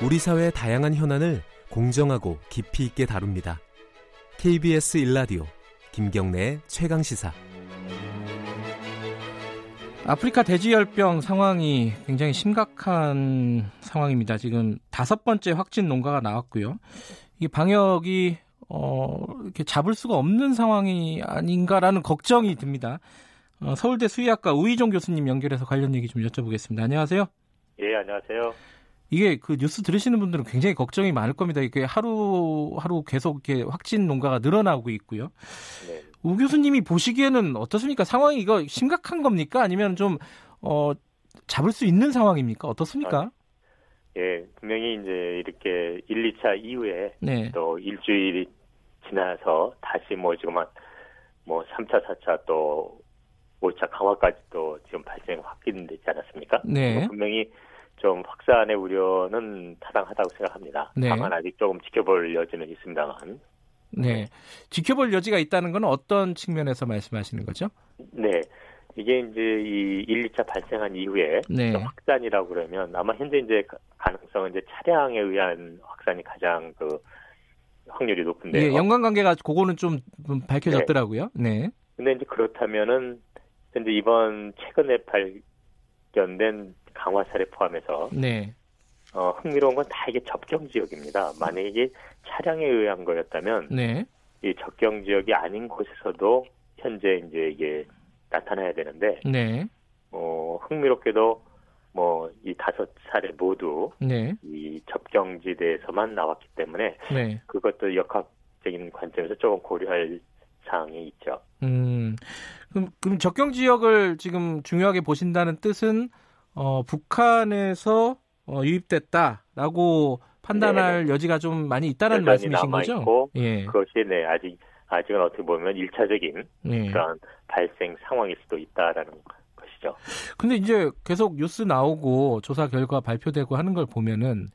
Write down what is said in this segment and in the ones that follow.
우리 사회의 다양한 현안을 공정하고 깊이 있게 다룹니다. KBS 일라디오 김경래의 최강 시사. 아프리카 돼지열병 상황이 굉장히 심각한 상황입니다. 지금 다섯 번째 확진 농가가 나왔고요. 이 방역이 어, 이렇게 잡을 수가 없는 상황이 아닌가라는 걱정이 듭니다. 어, 서울대 수의학과 우희종 교수님 연결해서 관련 얘기 좀 여쭤보겠습니다. 안녕하세요. 예, 안녕하세요. 이게 그 뉴스 들으시는 분들은 굉장히 걱정이 많을 겁니다. 이게 하루 하루 계속 이렇게 확진 농가가 늘어나고 있고요. 네. 우 교수님이 보시기에는 어떻습니까? 상황이 이거 심각한 겁니까? 아니면 좀 어, 잡을 수 있는 상황입니까? 어떻습니까? 아, 예, 분명히 이제 이렇게 1, 2차 이후에 네. 또 일주일이 지나서 다시 뭐 지금 한뭐 3차, 4차 또 5차 강화까지 또 지금 발생 확인되지 않았습니까? 네. 분명히 좀 확산의 우려는 타당하다고 생각합니다. 네. 다만 아직 조금 지켜볼 여지는 있습니다만. 네. 지켜볼 여지가 있다는 건 어떤 측면에서 말씀하시는 거죠? 네. 이게 이제 이 1, 2차 발생한 이후에 네. 확산이라고 그러면 아마 현재 이제 가능성은 이제 차량에 의한 확산이 가장 그 확률이 높은데. 네, 연관관계가 그거는 좀 밝혀졌더라고요. 네. 네. 근데 이제 그렇다면은 현재 이번 최근에 발 견된 강화 사례 포함해서 네. 어, 흥미로운 건 다 이게 접경 지역입니다. 만약에 이게 차량에 의한 거였다면 네. 이 접경 지역이 아닌 곳에서도 현재 이제 이게 나타나야 되는데 네. 어, 흥미롭게도 뭐 이 다섯 사례 모두 네. 이 접경지대에서만 나왔기 때문에 네. 그것도 역학적인 관점에서 조금 고려할 사항이 있죠. 음, 그럼, 그럼 접경 지역을 지금 중요하게 보신다는 뜻은 어, 북한에서 어, 유입됐다라고 판단할 네. 여지가 좀 많이 있다는 말씀이신 거죠? 있고, 예. 그것이 네 아직 아직은 어떻게 보면 일차적인 예. 그런 발생 상황일 수도 있다라는 것이죠. 근데 이제 계속 뉴스 나오고 조사 결과 발표되고 하는 걸 보면은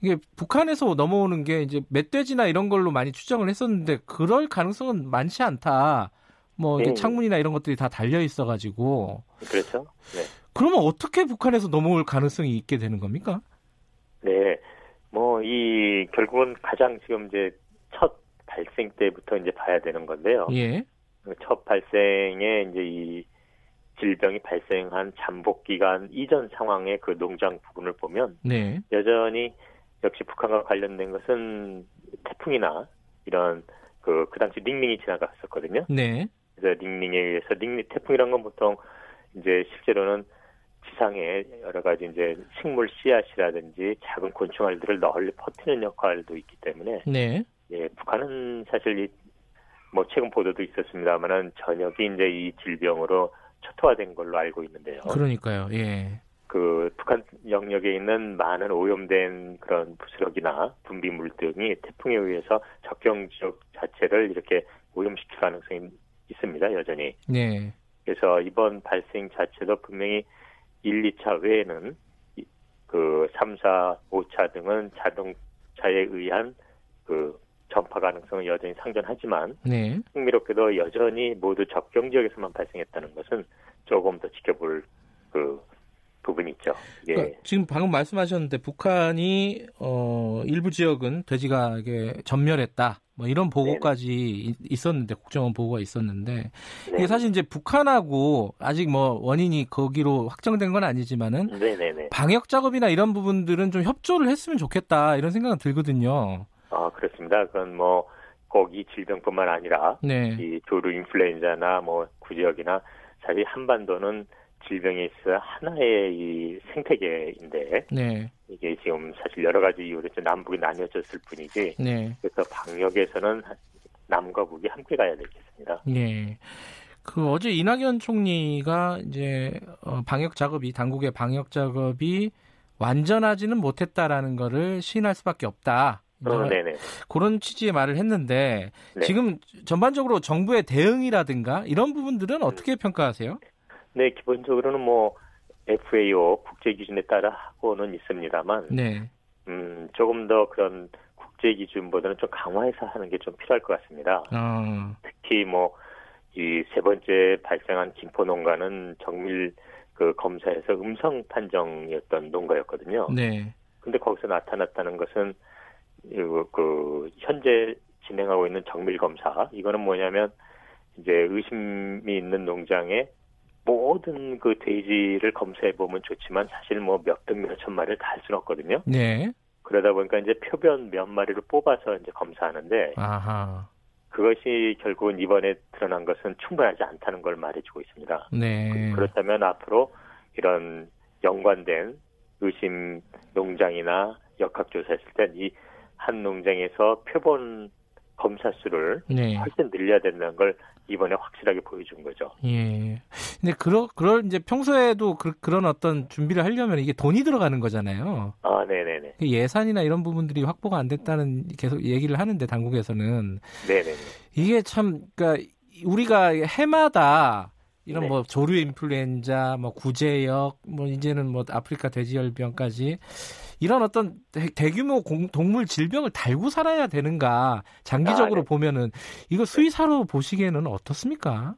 이게 북한에서 넘어오는 게 이제 멧돼지나 이런 걸로 많이 추정을 했었는데 그럴 가능성은 많지 않다. 뭐 네. 창문이나 이런 것들이 다 달려 있어가지고. 그렇죠. 네. 그러면 어떻게 북한에서 넘어올 가능성이 있게 되는 겁니까? 네. 뭐, 이, 결국은 가장 지금 이제 첫 발생 때부터 이제 봐야 되는 건데요. 예. 첫 발생에 이제 이 질병이 발생한 잠복 기간 이전 상황의 그 농장 부분을 보면 네. 여전히 역시 북한과 관련된 것은 태풍이나 이런 그, 그 당시 닝닝이 지나갔었거든요. 네. 그래서 닝닝에 의해서 닝닝 태풍이란 건 보통 이제 실제로는 지상에 여러 가지 이제 식물 씨앗이라든지 작은 곤충알들을 널리 퍼뜨리는 역할도 있기 때문에 네. 예, 북한은 사실 이, 뭐 최근 보도도 있었습니다만은 전역이 이제 이 질병으로 초토화된 걸로 알고 있는데요. 그러니까요. 예. 영역에 있는 많은 오염된 그런 부스러기나 분비물 등이 태풍에 의해서 적경 지역 자체를 이렇게 오염시킬 가능성이 있습니다. 여전히. 네. 그래서 이번 발생 자체도 분명히 1, 2차 외에는 그 3, 4, 5차 등은 자동차에 의한 그 전파 가능성은 여전히 상존하지만 네. 흥미롭게도 여전히 모두 접경 지역에서만 발생했다는 것은 조금 더 지켜볼 그 부분이 있죠. 예. 그러니까 지금 방금 말씀하셨는데 북한이 어 일부 지역은 돼지가 이게 전멸했다. 뭐 이런 보고까지 네 있었는데 국정원 보고가 있었는데 네 이게 사실 이제 북한하고 아직 뭐 원인이 거기로 확정된 건 아니지만은 네네네. 방역 작업이나 이런 부분들은 좀 협조를 했으면 좋겠다 이런 생각은 들거든요. 아 그렇습니다. 그건 뭐 거기 질병뿐만 아니라 네. 이 조류 인플루엔자나 뭐 구지역이나 사실 한반도는 질병이 있어 하나의 이 생태계인데 네. 이게 지금 사실 여러 가지 이유로 남북이 나뉘어졌을 뿐이지 네. 그래서 방역에서는 남과 북이 함께 가야 되겠습니다. 네. 그 어제 이낙연 총리가 이제 어, 방역 작업이 당국의 방역 작업이 완전하지는 못했다라는 거를 시인할 수밖에 없다. 어, 네네. 그런 취지의 말을 했는데 네. 지금 전반적으로 정부의 대응이라든가 이런 부분들은 어떻게 평가하세요? 네, 기본적으로는 뭐 FAO 국제 기준에 따라 하고는 있습니다만, 네. 음, 조금 더 그런 국제 기준보다는 좀 강화해서 하는 게 좀 필요할 것 같습니다. 어. 특히 뭐 이 세 번째 발생한 김포 농가는 정밀 그 검사에서 음성 판정이었던 농가였거든요. 네. 근데 거기서 나타났다는 것은 그 현재 진행하고 있는 정밀 검사 이거는 뭐냐면 이제 의심이 있는 농장에 모든 그 돼지를 검사해 보면 좋지만 사실 뭐 몇백 몇천 마리를 다 할 수는 없거든요. 네. 그러다 보니까 이제 표변 몇 마리를 뽑아서 이제 검사하는데 아하. 그것이 결국은 이번에 드러난 것은 충분하지 않다는 걸 말해주고 있습니다. 네. 그렇다면 앞으로 이런 연관된 의심 농장이나 역학조사했을 땐 이 한 농장에서 표본 검사 수를 네. 훨씬 늘려야 된다는 걸 이번에 확실하게 보여준 거죠. 예. 근데 그러 그럴 이제 평소에도 그, 런 어떤 준비를 하려면 이게 돈이 들어가는 거잖아요. 아, 네, 네, 네. 예산이나 이런 부분들이 확보가 안 됐다는 계속 얘기를 하는데 당국에서는 네, 네. 이게 참 그러니까 우리가 해마다 이런 네. 뭐 조류 인플루엔자, 뭐 구제역, 뭐 이제는 뭐 아프리카 돼지열병까지 이런 어떤 대, 규모 동물 질병을 달고 살아야 되는가 장기적으로 아, 네. 보면은 이거 수의사로 보시기에는 어떻습니까?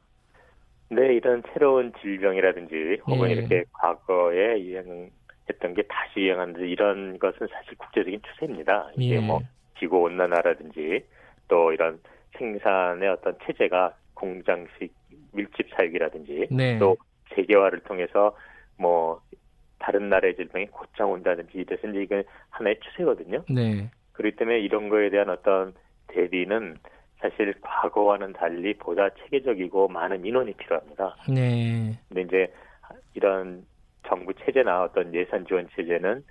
네, 이런 새로운 질병이라든지 혹은 예. 이렇게 과거에 유행했던 게 다시 유행하는 이런 것은 사실 국제적인 추세입니다. 이게 예. 뭐 지구 온난화라든지 또 이런 생산의 어떤 체제가 공장식 밀집 사육이라든지 네. 또 세계화를 통해서 뭐 다른 나라의 질병이 곧장 온다든지 이래서 이제 이게 하나의 추세거든요. 네. 그렇기 때문에 이런 거에 대한 어떤 대비는 사실 과거와는 달리 보다 체계적이고 많은 인원이 필요합니다. 네. 근데 이제 이런 정부 체제나 어떤 예산 지원 체제는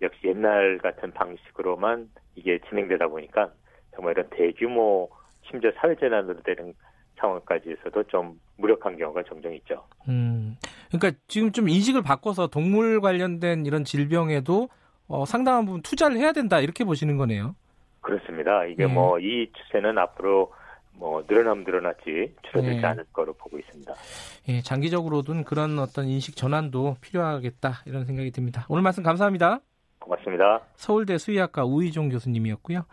역시 옛날 같은 방식으로만 이게 진행되다 보니까 정말 이런 대규모 심지어 사회재난으로 되는 상황까지에서도 좀 무력한 경우가 종종 있죠. 음, 그러니까 지금 좀 인식을 바꿔서 동물 관련된 이런 질병에도 어, 상당한 부분 투자를 해야 된다 이렇게 보시는 거네요. 그렇습니다. 이게 예. 뭐이 추세는 앞으로 뭐 늘어나면 늘어났지 줄어들지 예. 않을 거로 보고 있습니다. 예, 장기적으로든 그런 어떤 인식 전환도 필요하겠다 이런 생각이 듭니다. 오늘 말씀 감사합니다. 고맙습니다. 서울대 수의학과 우희종 교수님이었고요.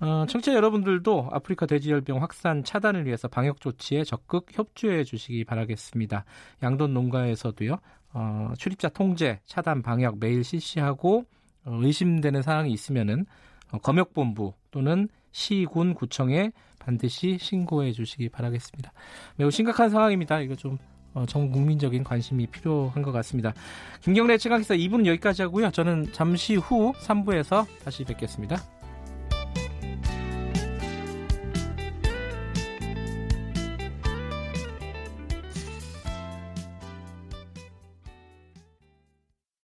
어, 청취자 여러분들도 아프리카 돼지열병 확산 차단을 위해서 방역 조치에 적극 협조해 주시기 바라겠습니다. 양돈 농가에서도요. 어, 출입자 통제, 차단 방역 매일 실시하고 어, 의심되는 사항이 있으면은 어, 검역본부 또는 시군 구청에 반드시 신고해 주시기 바라겠습니다. 매우 심각한 상황입니다. 이거 좀 어, 전 국민적인 관심이 필요한 것 같습니다. 김경래 최강기사 2부는 여기까지 하고요. 저는 잠시 후 3부에서 다시 뵙겠습니다.